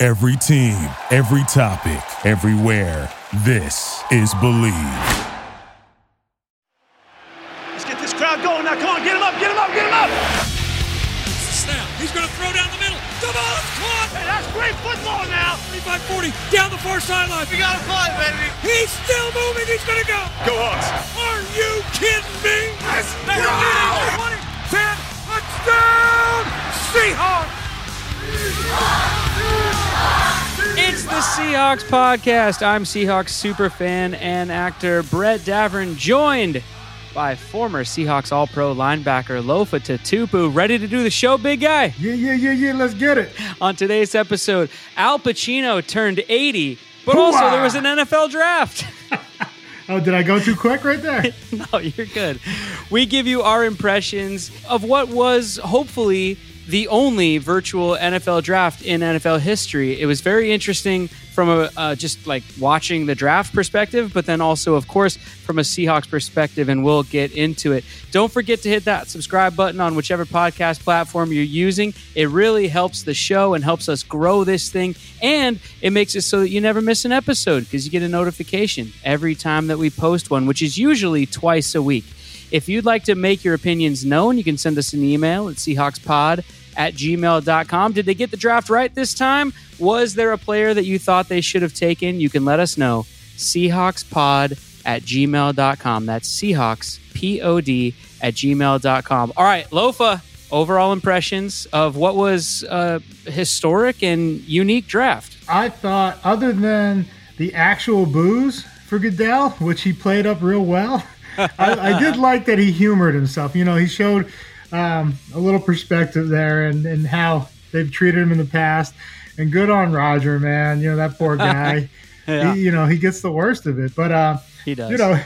Every team, every topic, everywhere. This is Bleav. Let's get this crowd going now. Come on, get him up, get him up, get him up. Snap. He's going to throw down the middle. The ball is caught. Hey, that's great football now. 35 40 down the far sideline. We got to fly, baby. He's still moving. He's going to go. Go Hawks. Are you kidding Seahawks podcast. I'm Seahawks super fan and actor Brett Davern, joined by former Seahawks All Pro linebacker Lofa Tatupu. Ready to do the show, big guy? Yeah, yeah, yeah, yeah. Let's get it. On today's episode, Al Pacino turned 80, but also there was an NFL draft. Oh, did I go too quick right there? no, you're good. We give you our impressions of what was hopefully the only virtual NFL draft in NFL history. It was very interesting from a uh, just like watching the draft perspective, but then also, of course, from a Seahawks perspective, and we'll get into it. Don't forget to hit that subscribe button on whichever podcast platform you're using. It really helps the show and helps us grow this thing, and it makes it so that you never miss an episode because you get a notification every time that we post one, which is usually twice a week. If you'd like to make your opinions known, you can send us an email at seahawkspod at gmail.com. Did they get the draft right this time? Was there a player that you thought they should have taken? You can let us know. Seahawkspod at gmail.com. That's Seahawks, P O D, at gmail.com. All right, Lofa, overall impressions of what was a historic and unique draft. I thought, other than the actual booze for Goodell, which he played up real well, I, I did like that he humored himself. You know, he showed um, a little perspective there and, and how they've treated him in the past. And good on Roger, man. You know, that poor guy. Yeah. he, you know, he gets the worst of it. But, uh, He does. you know,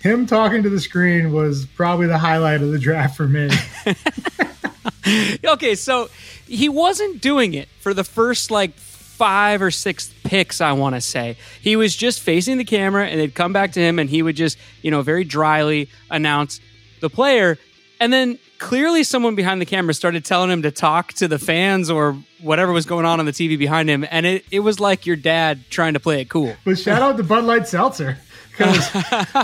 him talking to the screen was probably the highlight of the draft for me. okay, so he wasn't doing it for the first like five or six picks, I want to say. He was just facing the camera and they'd come back to him and he would just, you know, very dryly announce the player. And then clearly someone behind the camera started telling him to talk to the fans or whatever was going on on the TV behind him. And it, it was like your dad trying to play it cool. But shout out to Bud Light Seltzer because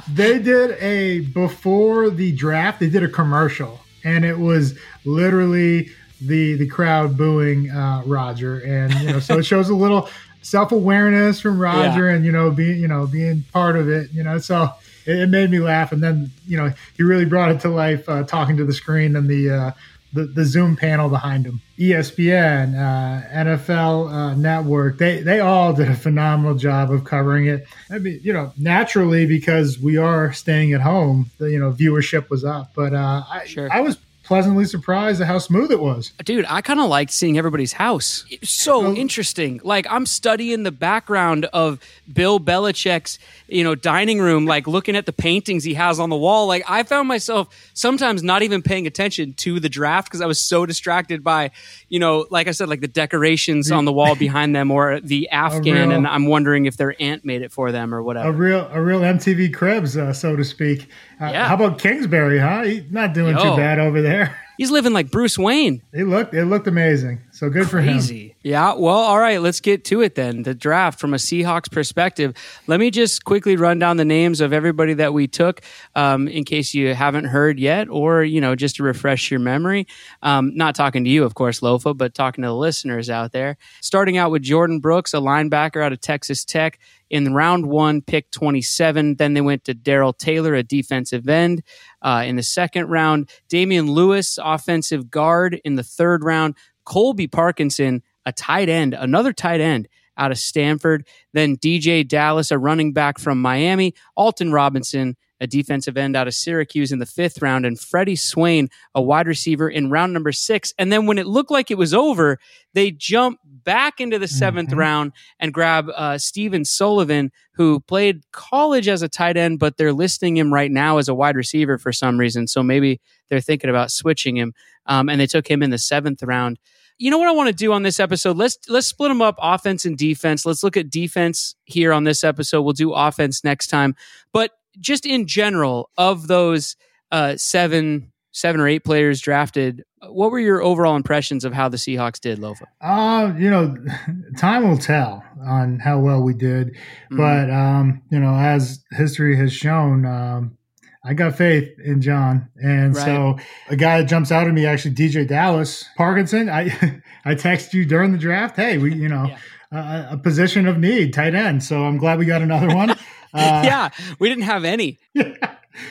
they did a before the draft. They did a commercial, and it was literally the the crowd booing uh, Roger, and you know, so it shows a little self awareness from Roger, and you know, being you know being part of it. You know, so it, it made me laugh, and then you know he really brought it to life uh, talking to the screen and the. Uh, the, the Zoom panel behind him. ESPN, uh, NFL uh, Network, they, they all did a phenomenal job of covering it. I mean, you know, naturally because we are staying at home, the, you know, viewership was up. But uh, I, Sure. I was pleasantly surprised at how smooth it was. Dude, I kind of liked seeing everybody's house. It's so interesting. Like I'm studying the background of Bill Belichick's, you know, dining room, like looking at the paintings he has on the wall. Like I found myself sometimes not even paying attention to the draft because I was so distracted by, you know, like I said, like the decorations on the wall behind them or the Afghan, real- and I'm wondering if their aunt made it for them or whatever. A real a real MTV Cribs, uh, so to speak. Uh, Yeah. How about Kingsbury? Huh? He's not doing Yo. too bad over there. He's living like Bruce Wayne. It looked it looked amazing. So good for him. Crazy. Yeah. Well, all right. Let's get to it then. The draft from a Seahawks perspective. Let me just quickly run down the names of everybody that we took, um, in case you haven't heard yet, or you know, just to refresh your memory. Um, not talking to you, of course, Lofa, but talking to the listeners out there. Starting out with Jordyn Brooks, a linebacker out of Texas Tech. In round one, pick 27. Then they went to Darrell Taylor, a defensive end. Uh, in the second round, Damien Lewis, offensive guard. In the third round, Colby Parkinson, a tight end, another tight end out of Stanford. Then DeeJay Dallas, a running back from Miami. Alton Robinson, a defensive end out of Syracuse in the fifth round, and Freddie Swain, a wide receiver in round number six. And then when it looked like it was over, they jump back into the 7th Mhm. round and grab uh, Stephen Sullivan, who played college as a tight end, but they're listing him right now as a wide receiver for some reason. So maybe they're thinking about switching him. Um, and they took him in the seventh round. You know what I want to do on this episode? Let's let's split them up, offense and defense. Let's look at defense here on this episode. We'll do offense next time. But just in general, of those uh, seven seven or eight players drafted, what were your overall impressions of how the Seahawks did, Lofa? Uh, you know, time will tell on how well we did. Mhm. But um, you know, as history has shown, um, I got faith in John, and Right. so a guy that jumps out at me actually, DeeJay Dallas Parkinson. I I texted you during the draft. Hey, we you know Yeah. a position of need, tight end. So I'm glad we got another one. Uh, yeah, we didn't have any.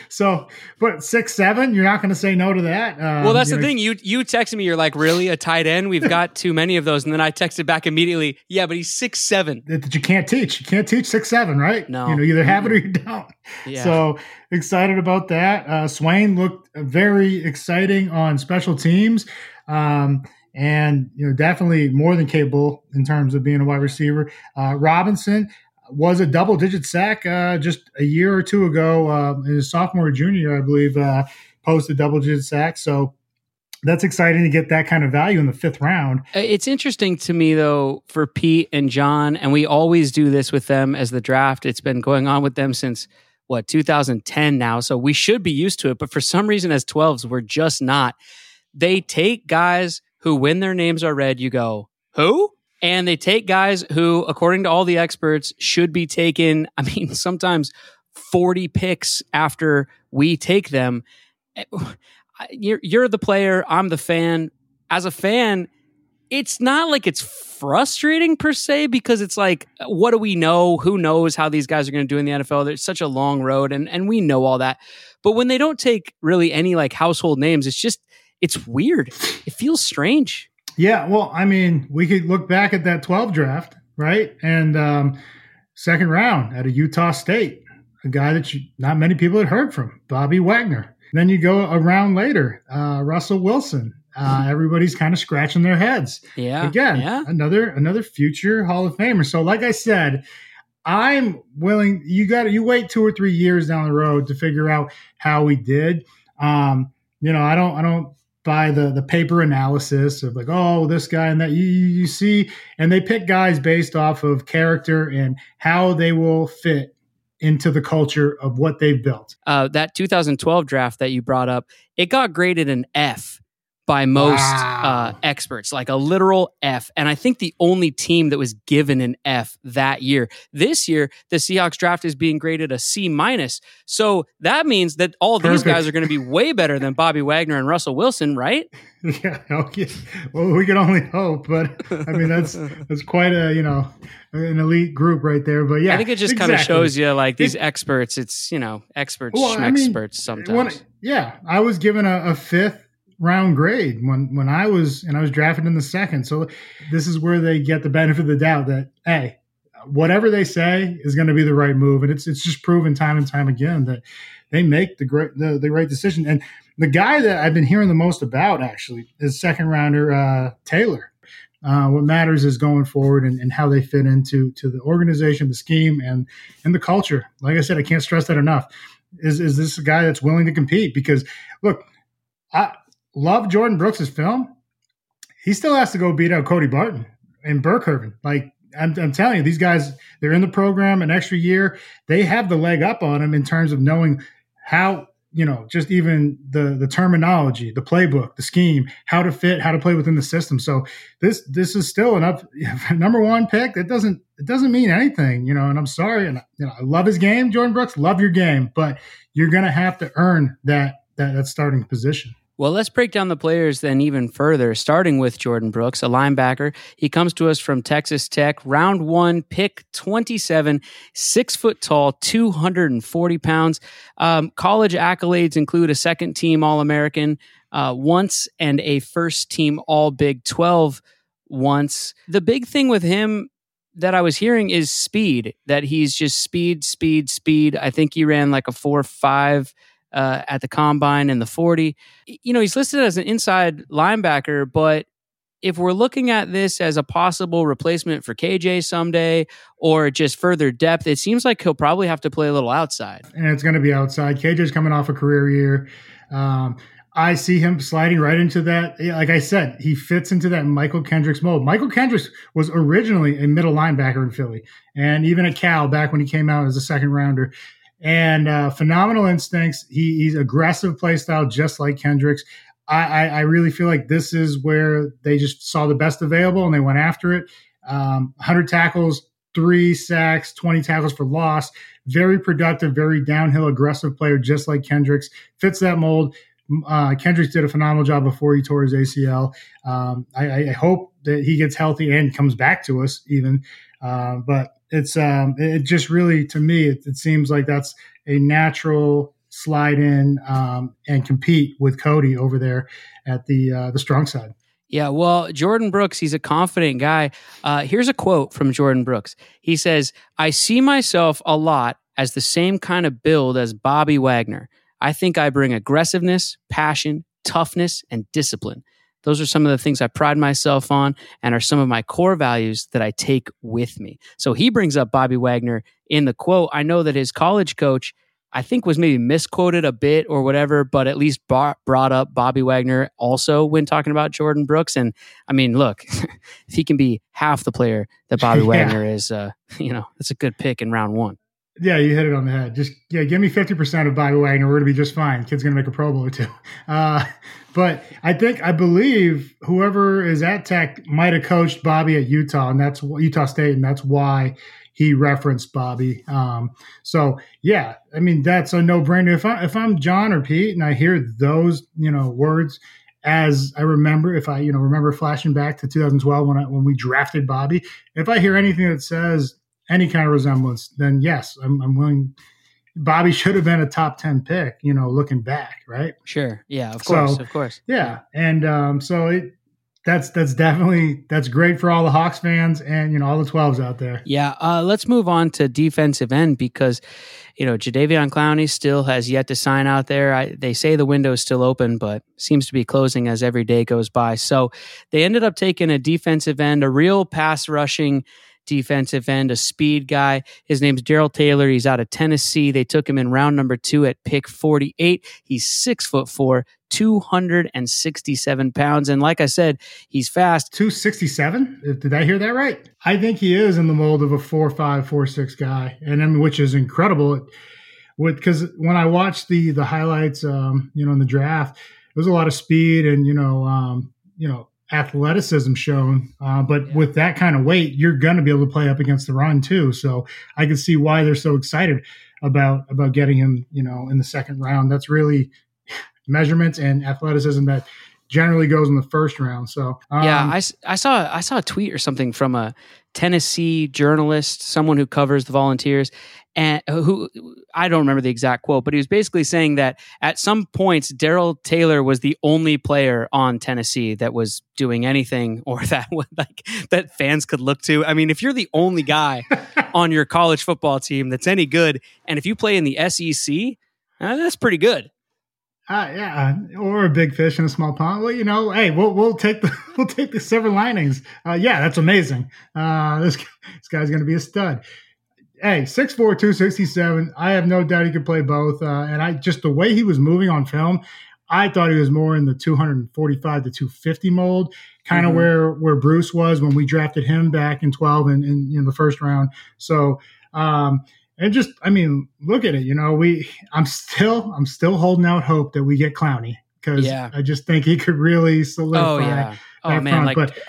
So, but six seven, you're not going to say no to that. Um, Well, that's the know, thing. You you texted me. You're like, really a tight end? We've got too many of those. And then I texted back immediately. Yeah, but he's six seven. That that you can't teach. You can't teach six seven, right? No. You know, either have it or you don't. Yeah. So excited about that. Uh, Swain looked very exciting on special teams, um, and you know definitely more than capable in terms of being a wide receiver. Uh, Robinson was a double digit sack uh, just a year or two ago uh, in his sophomore or junior, I believe, uh, posted double digit sack. So that's exciting to get that kind of value in the fifth round. Uh, It's interesting to me though for Pete and John, and we always do this with them as the draft. It's been going on with them since what 2010 now, so we should be used to it. But for some reason, as 12s, we're just not. They take guys who, when their names are read, you go who, and they take guys who, according to all the experts, should be taken. I mean, sometimes 40 picks after we take them. Eh, You're, you're the player. I'm the fan. As a fan, it's not like it's frustrating per se because it's like, what do we know? Who knows how these guys are going to do in the NFL? There's such a long road, and and we know all that. But when they don't take really any like household names, it's just it's weird. It feels strange. Yeah, well, I mean, we could look back at that 12 draft, right? And um, second round at a Utah State, a guy that you, not many people had heard from, Bobby Wagner. Then you go a round later, uh, Russell Wilson. Uh, everybody's kind of scratching their heads. Yeah. Again, Yeah. another another future Hall of Famer. So, like I said, I'm willing. You got to you wait two or three years down the road to figure out how we did. Um, you know, I don't I don't buy the the paper analysis of like, oh, this guy and that. You you see, and they pick guys based off of character and how they will fit into the culture of what they've built. Uh, that 2012 draft that you brought up, it got graded an F by most Wow. uh, experts, like a literal F. And I think the only team that was given an F that year. This year, the Seahawks draft is being graded a C minus. So that means that all these Perfect. guys are going to be way better than Bobby Wagner and Russell Wilson, right? Yeah, okay. Well, we can only hope, but I mean that's that's quite a you know an elite group right there. But yeah, I think it just kind of shows you like these It- experts. It's you know experts, Well, I mean, experts sometimes. When- yeah, I was given a, a fifth round grade when when I was and I was drafted in the second. So this is where they get the benefit of the doubt that hey, whatever they say is going to be the right move, and it's it's just proven time and time again that they make the great the, the right decision. And the guy that I've been hearing the most about actually is second rounder uh, Taylor. Uh, what matters is going forward and, and how they fit into to the organization, the scheme, and and the culture. Like I said, I can't stress that enough. Is is this a guy that's willing to compete? Because look, I love Jordyn Brooks' film. He still has to go beat out Cody Barton and Burr-Kirven. Like I'm, I'm telling you, these guys, they're in the program an extra year. They have the leg up on them in terms of knowing how, you know, just even the the terminology, the playbook, the scheme, how to fit, how to play within the system. So this this is still an up number one pick. It doesn't it doesn't mean anything, you know. And I'm sorry, and you know, I love his game, Jordyn Brooks. Love your game, but you're gonna have to earn that that, that starting position. Well, let's break down the players then even further, starting with Jordyn Brooks, a linebacker. He comes to us from Texas Tech, round one, pick 27, six foot tall, 240 pounds. Um, college accolades include a second team All American uh, once and a first team All Big 12 once. The big thing with him that I was hearing is speed. That he's just speed, speed, speed. I think he ran like a four five uh, at the combine in the forty. You know, he's listed as an inside linebacker, but if we're looking at this as a possible replacement for KJ someday or just further depth, it seems like he'll probably have to play a little outside. And it's going to be outside. KJ's coming off a career year. Um, I see him sliding right into that. Like I said, he fits into that Mychal Kendricks mold. Mychal Kendricks was originally a middle linebacker in Philly, and even a Cal back when he came out as a second rounder. And uh, phenomenal instincts. He, he's aggressive play style, just like Kendricks. I, I, I, really feel like this is where they just saw the best available and they went after it. Um, 100 tackles, three sacks, 20 tackles for loss. Very productive, very downhill, aggressive player, just like Kendricks. Fits that mold uh, Kendricks did a phenomenal job before he tore his ACL. Um, I, I, hope that he gets healthy and comes back to us even. Uh, but it's um, it just really to me it, it, seems like that's a natural slide in um, and compete with Cody over there at the uh, the strong side. Yeah, well, Jordyn Brooks, he's a confident guy. Uh, here's a quote from Jordyn Brooks. He says, I see myself a lot as the same kind of build as Bobby Wagner. I think I bring aggressiveness, passion, toughness, and discipline. Those are some of the things I pride myself on and are some of my core values that I take with me. So he brings up Bobby Wagner in the quote. I know that his college coach, I think, was maybe misquoted a bit or whatever, but at least brought up Bobby Wagner also when talking about Jordyn Brooks. And I mean, look, if he can be half the player that Bobby yeah. Wagner is, uh, you know, that's a good pick in round one. Yeah, you hit it on the head. Just yeah, give me fifty percent of Bobby Wagner. We're gonna be just fine. Kid's gonna make a Pro Bowl or two. Uh, but I think I believe whoever is at Tech might have coached Bobby at Utah, and that's Utah State, and that's why he referenced Bobby. Um, so yeah, I mean that's a no brainer. If I if I'm John or Pete and I hear those you know words as I remember, if I you know remember flashing back to 2012 when I, when we drafted Bobby, if I hear anything that says any kind of resemblance, then yes, I'm, I'm willing. Bobby should have been a top 10 pick, you know, looking back, right? Sure. Yeah, of course, so, of course. Yeah. And um, so it, that's that's definitely that's great for all the Hawks fans and you know all the 12s out there. Yeah, uh, let's move on to defensive end because you know Jadeveon Clowney still has yet to sign out there. I, they say the window is still open, but seems to be closing as every day goes by. So they ended up taking a defensive end, a real pass rushing defensive end, a speed guy. His name's Darrell Taylor. He's out of Tennessee. They took him in round number two at pick 48. He's six foot four, 267 pounds. And like I said, he's fast. 267? Did I hear that right? I think he is in the mold of a four five, four six guy, and mean, which is incredible. Because when I watched the the highlights, um, you know, in the draft, it was a lot of speed and you know, um, you know, athleticism shown. Uh, but yeah. with that kind of weight, you're going to be able to play up against the run too. So I can see why they're so excited about about getting him, you know, in the second round. That's really measurements and athleticism that generally goes in the first round. So um, yeah, I, I saw I saw a tweet or something from a Tennessee journalist, someone who covers the Volunteers, and who I don't remember the exact quote, but he was basically saying that at some points Darrell Taylor was the only player on Tennessee that was doing anything or that like that fans could look to. I mean, if you're the only guy on your college football team that's any good, and if you play in the SEC, uh, that's pretty good. Uh, yeah, or a big fish in a small pond. Well, you know, hey, we'll we'll take the we'll take the silver linings. Uh, yeah, that's amazing. Uh, this this guy's going to be a stud hey, 6'4", 267. I have no doubt he could play both. Uh, and I just the way he was moving on film, I thought he was more in the 245 to 250 mold, kind of mm-hmm. where where Bruce was when we drafted him back in 12 and in, in the first round. So um and just I mean, look at it. You know, we I'm still I'm still holding out hope that we get Clowney because yeah. I just think he could really solidify. Oh yeah. Oh man, front. like but,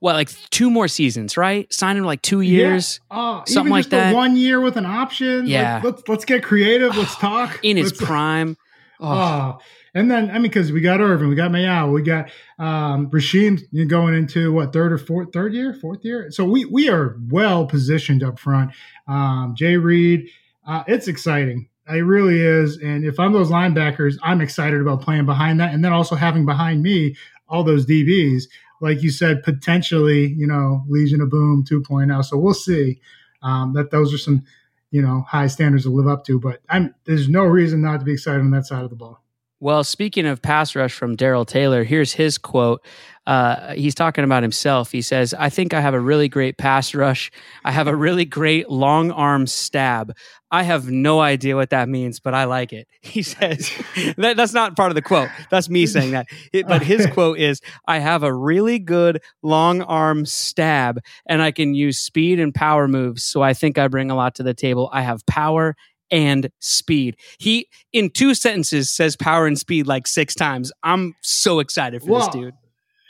what, like two more seasons, right? Sign him like two years, yeah. oh, something like that. One year with an option. Yeah, like, let's let's get creative. Let's talk in his let's, prime. Oh. oh. and then I mean, because we got Irvin, we got Mayowa, we got um, Rasheem going into what third or fourth, third year, fourth year. So we we are well positioned up front. Um, Jay Reed, uh, it's exciting. It really is. And if I'm those linebackers, I'm excited about playing behind that. And then also having behind me all those DBs like you said, potentially, you know, Legion of Boom 2.0. So we'll see. Um, that those are some, you know, high standards to live up to. But I'm there's no reason not to be excited on that side of the ball. Well, speaking of pass rush from Daryl Taylor, here's his quote. Uh, he's talking about himself. He says, I think I have a really great pass rush. I have a really great long arm stab. I have no idea what that means, but I like it. He says, that, that's not part of the quote. That's me saying that. It, but his quote is, I have a really good long arm stab and I can use speed and power moves. So I think I bring a lot to the table. I have power and speed. He in two sentences says power and speed like six times. I'm so excited for well, this dude.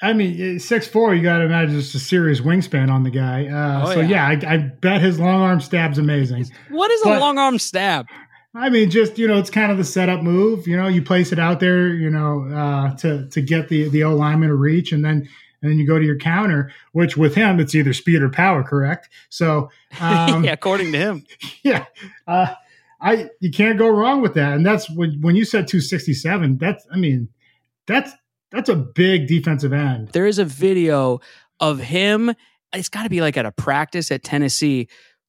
I mean, six four. You got to imagine it's a serious wingspan on the guy. Uh, oh, so yeah, yeah I, I, bet his long arm stab's amazing. What is but, a long arm stab? I mean, just you know, it's kind of the setup move. You know, you place it out there, you know, uh, to to get the the O lineman to reach, and then and then you go to your counter, which with him it's either speed or power, correct? So um, yeah, according to him, yeah. Uh, I you can't go wrong with that. And that's when when you said 267, that's I mean, that's that's a big defensive end. There is a video of him. It's got to be like at a practice at Tennessee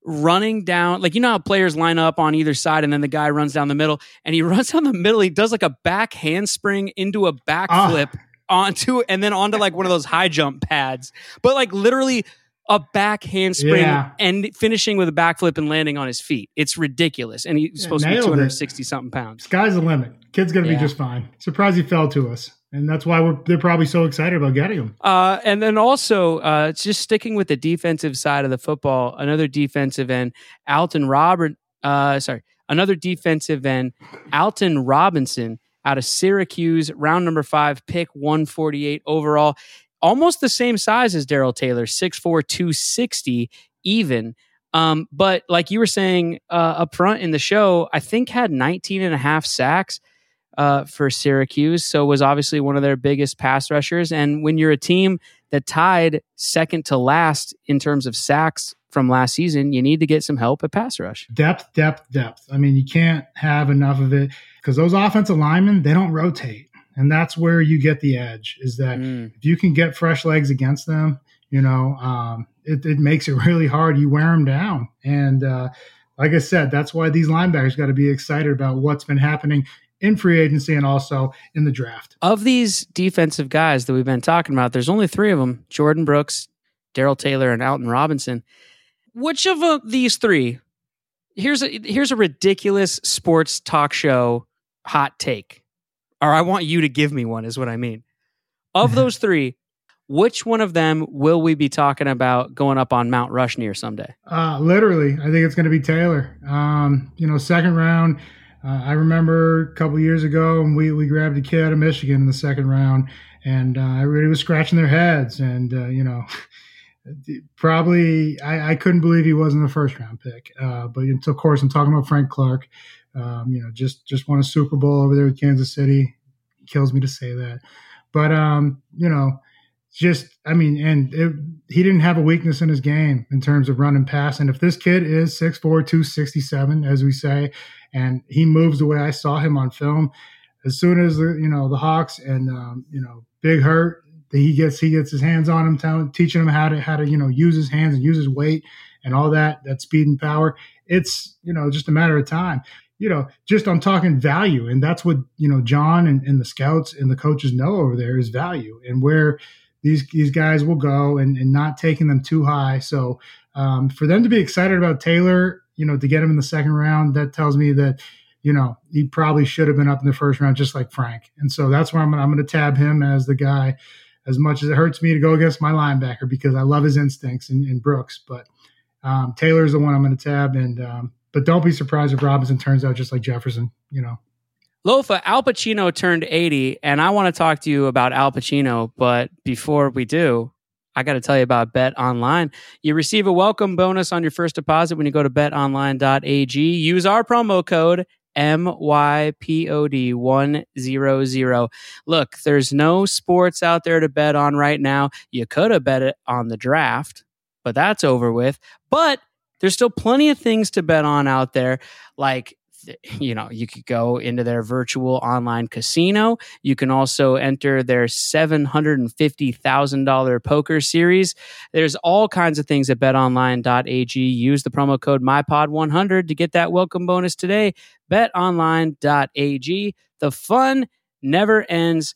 running down like you know how players line up on either side and then the guy runs down the middle and he runs down the middle he does like a back handspring into a backflip uh, onto and then onto like one of those high jump pads but like literally a back handspring yeah. and finishing with a backflip and landing on his feet. It's ridiculous. And he's supposed to be 260 it. something pounds. Sky's the limit. Kid's going to yeah. be just fine. Surprised he fell to us. And that's why we're, they're probably so excited about getting him. Uh, and then also, uh, just sticking with the defensive side of the football, another defensive end, Alton Robert, uh, sorry, another defensive end, Alton Robinson out of Syracuse, round number five, pick 148 overall almost the same size as Darrell Taylor, 6'4, 260 even. Um, but like you were saying uh, up front in the show, I think had 19 and a half sacks uh, for Syracuse. So was obviously one of their biggest pass rushers. And when you're a team that tied second to last in terms of sacks from last season, you need to get some help at pass rush. Depth, depth, depth. I mean, you can't have enough of it because those offensive linemen, they don't rotate and that's where you get the edge is that mm. if you can get fresh legs against them you know um, it, it, makes it really hard. You wear them down. And uh, like i said that's why these linebackers got to be excited about what's been happening in free agency and also in the draft. Of these defensive guys that we've been talking about there's only three of them jordyn brooks darrell taylor and alton robinson. Which of uh, these three here's a here's a ridiculous sports talk show hot take or I want you to give me one, is what I mean. Of those three, which one of them will we be talking about going up on Mount Rushmore someday? Uh, literally, I think it's going to be Taylor. Um, you know, second round. Uh, I remember a couple years ago, and we we grabbed a kid out of Michigan in the second round, and uh, everybody was scratching their heads, and uh, you know. Probably, I, I, couldn't believe he wasn't the first round pick. Uh, but of course, I'm talking about Frank Clark. Um, you know, just just won a Super Bowl over there with Kansas City. kills me to say that, but um, you know, just I mean, and it, he didn't have a weakness in his game in terms of running pass. And if this kid is 6'4", 267, as we say, and he moves the way I saw him on film, as soon as you know the Hawks and um, you know Big Hurt, he gets he gets his hands on him, teaching him how to how to you know use his hands and use his weight and all that that speed and power. It's you know just a matter of time you know, just I'm talking value. And that's what, you know, John and, and the scouts and the coaches know over there is value and where these these guys will go and, and not taking them too high. So um, for them to be excited about Taylor, you know, to get him in the second round, that tells me that, you know, he probably should have been up in the first round, just like Frank. And so that's where I'm, I'm going to tab him as the guy, as much as it hurts me to go against my linebacker because I love his instincts and, Brooks. But um, Taylor's the one I'm going to tab. And um, but don't be surprised if Robinson turns out just like Jefferson, you know. Lofa, Al Pacino turned 80, and I want to talk to you about Al Pacino. But before we do, I got to tell you about Bet Online. You receive a welcome bonus on your first deposit when you go to betonline.ag. Use our promo code MYPOD100. Look, there's no sports out there to bet on right now. You could have bet it on the draft, but that's over with. But there's still plenty of things to bet on out there, like you know, you could go into their virtual online casino. You can also enter their $750,000 poker series. There's all kinds of things at betonline.ag. Use the promo code MyPod100 to get that welcome bonus today. betonline.ag. The fun never ends.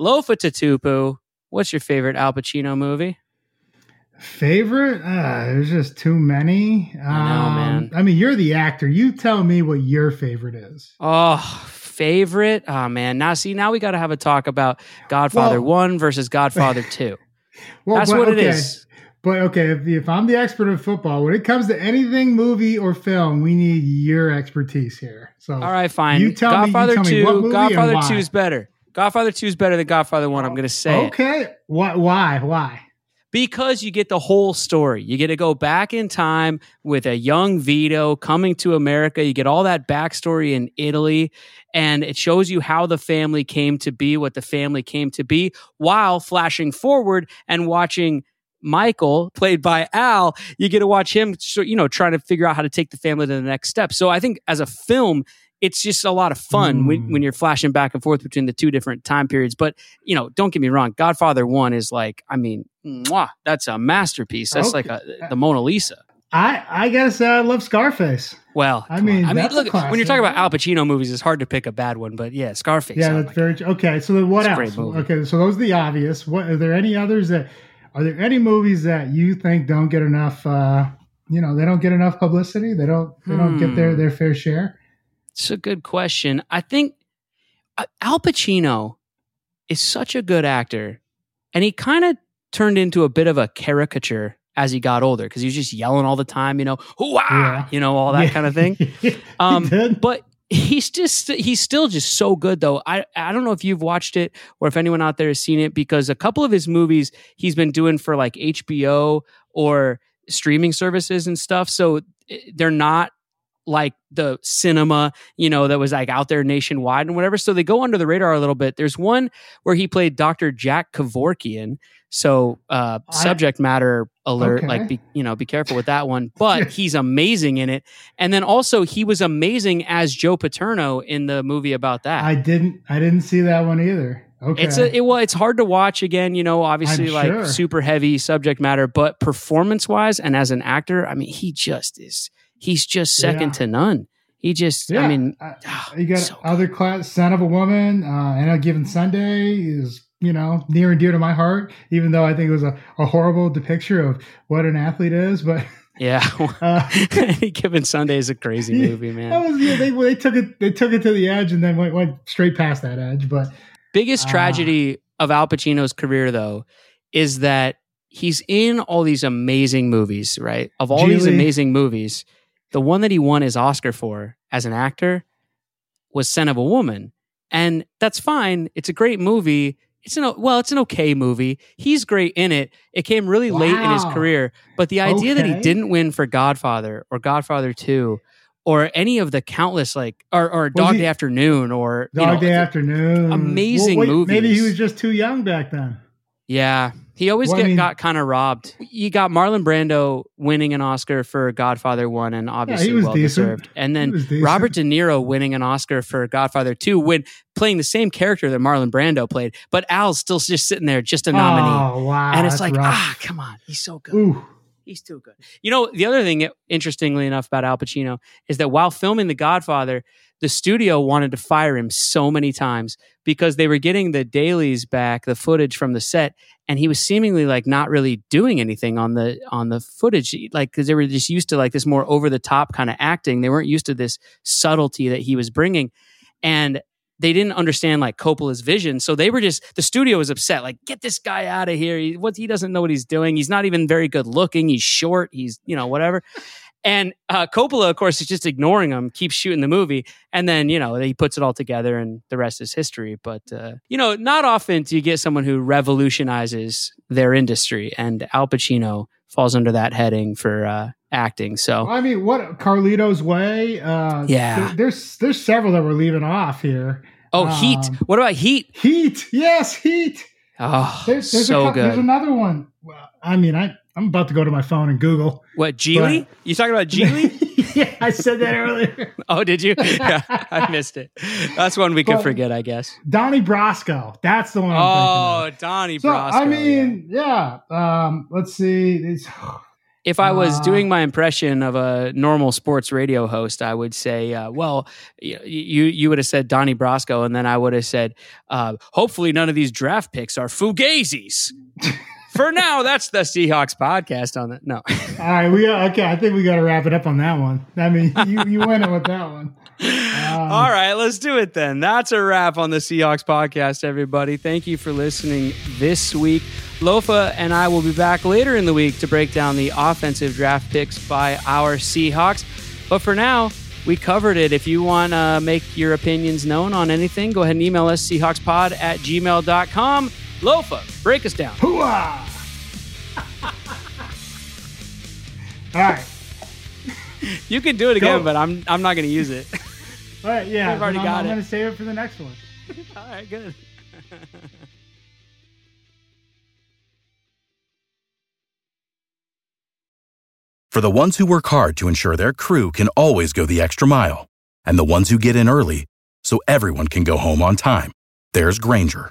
Lofa Tatupu, what's your favorite Al Pacino movie? Favorite? Uh, there's just too many. Um, I man. I mean, you're the actor. You tell me what your favorite is. Oh, favorite? Oh, man. Now, see, now we got to have a talk about Godfather Well- 1 versus Godfather 2. Well, That's but what it okay. is. But okay, if, if I'm the expert in football, when it comes to anything movie or film, we need your expertise here. So, All right, fine. You tell me- you Godfather tell me 2, what movie and Godfather why. 2 is better. Godfather 2 is better than Godfather 1. I'm going to say it. okay, why? Why? Why? because you get the whole story. You get to go back in time with a young Vito coming to America. You get all that backstory in Italy, and it shows you how the family came to be, what the family came to be, while flashing forward and watching. Michael, played by Al, you get to watch him, you know, trying to figure out how to take the family to the next step. So I think as a film, it's just a lot of fun when, Mm. when you're flashing back and forth between the two different time periods. But you know, don't get me wrong, Godfather One is like, I mean, mwah, that's a masterpiece. That's like a, the Mona Lisa. I I gotta I love Scarface. Well, I on. mean, I mean, look, when you're talking about Al Pacino movies, it's hard to pick a bad one. But yeah, Scarface. Yeah, that's my very okay. So then, what It's else? Okay, so those are the obvious. What are there any others that are there any movies that you think don't get enough? uh You know, they don't get enough publicity. They don't. They don't get their Hmm. their fair share. It's a good question. I think uh, Al Pacino is such a good actor, and he kind of turned into a bit of a caricature as he got older because he was just yelling all the time, you know, hoo-ah, Yeah. you know, all that Yeah. kind of thing. Um, did. but he's just he's still just so good though. I I don't know if you've watched it or if anyone out there has seen it because a couple of his movies he's been doing for like HBO or streaming services and stuff. So eh, they're not like the cinema, you know, that was like out there nationwide and whatever. So they go under the radar a little bit. There's one where he played Dr. Jack Kevorkian. So uh I- subject matter alert, Okay. like be you know, be careful with that one. But he's amazing in it. And then also he was amazing as Joe Paterno in the movie about that. I didn't. I didn't see that one either. Okay. It's a, it, well, it's hard to watch again, you know, obviously I'm like sure. super heavy subject matter, but performance wise and as an actor, I mean, he just is, he's just second Yeah. to none. He just, yeah. I mean, I- ah, you got so other class. Son of a woman. Uh, and a given Sunday is you know near and dear to my heart. Even though I think it was a, a horrible depiction of what an athlete is, but. yeah. Uh, Any given Sunday is a crazy movie, man. That was yeah. They they took it they took it to the edge and then went went straight past that edge. But Biggest Ah. tragedy of Al Pacino's career, though, is that he's in all these amazing movies, right? Of all these amazing movies, the one that he won his Oscar for as an actor was Scent of a Woman. And that's fine. It's a great movie. It's an well, it's an okay movie. He's great in it. It came really late in his career, but the idea that he didn't win for Godfather or Godfather 2 or any of the countless like or, or Dog he- Day Afternoon or you Dog know, Day Afternoon, amazing Well, wait, Maybe he was just too young back then. Yeah, he always Well, I get mean- got kind of robbed. You got Marlon Brando winning an Oscar for Godfather One, and obviously was well decent. deserved. And then. Robert De Niro winning an Oscar for Godfather Two, when playing the same character that Marlon Brando played, but Al's still just sitting there, just a nominee. Oh wow! and it's like, rough. ah, come on, he's so good. Ooh, He's too good. You know, the other thing, interestingly enough, about Al Pacino is that while filming The Godfather, the studio wanted to fire him so many times because they were getting the dailies back, the footage from the set, and he was seemingly like not really doing anything on the on the footage, like because they were just used to like this more over the top kind of acting. They weren't used to this subtlety that he was bringing, and they didn't understand like Coppola's vision. So they were just the studio was upset, like get this guy out of here. He what he doesn't know what he's doing. He's not even very good looking. He's short. He's you know whatever. And uh, Coppola, of course, is just ignoring him, keeps shooting the movie, and then you know he puts it all together, and the rest is history. But uh, you know, not often do you get someone who revolutionizes their industry, and Al Pacino falls under that heading for uh, acting. So I mean, what Carlito's Way? Uh, Yeah. th- there's there's several that we're leaving off here. oh, Heat. Um, What about Heat? Heat, yes, Heat. Oh, There's, there's so a, cou- There's another one. Well, I mean, I I'm about to go to my phone and Google. What Gigli? but- You talking about Gigli? yeah, I said that earlier. oh, did you? Yeah, I missed it. That's one we could But- forget, I guess. Donnie Brasco. That's the one. I'm Oh, Donnie. So Brasco. I mean, yeah. Um, let's see. It's, if I was Uh, doing my impression of a normal sports radio host, I would say, uh, well, you you would have said Donnie Brasco, and then I would have said, uh, hopefully none of these draft picks are fugazis. For now, that's the Seahawks podcast on that. No. all right. We okay. I think we got to wrap it up on that one. I mean, you you went it with that one. Um, All right, let's do it then. That's a wrap on the Seahawks podcast, everybody. Thank you for listening this week. Lofa and I will be back later in the week to break down the offensive draft picks by our Seahawks. But for now, we covered it. If you want to make your opinions known on anything, go ahead and email us, seahawkspod at gmail.com. Lofa, break us down. Hooah! All right. You can do it again, Go. but I'm, I'm not going to use it. All right. Yeah. We've already then I'm, got I'm it. going to save it for the next one. All right, good. For the ones who work hard to ensure their crew can always go the extra mile, and the ones who get in early so everyone can go home on time, there's Grainger,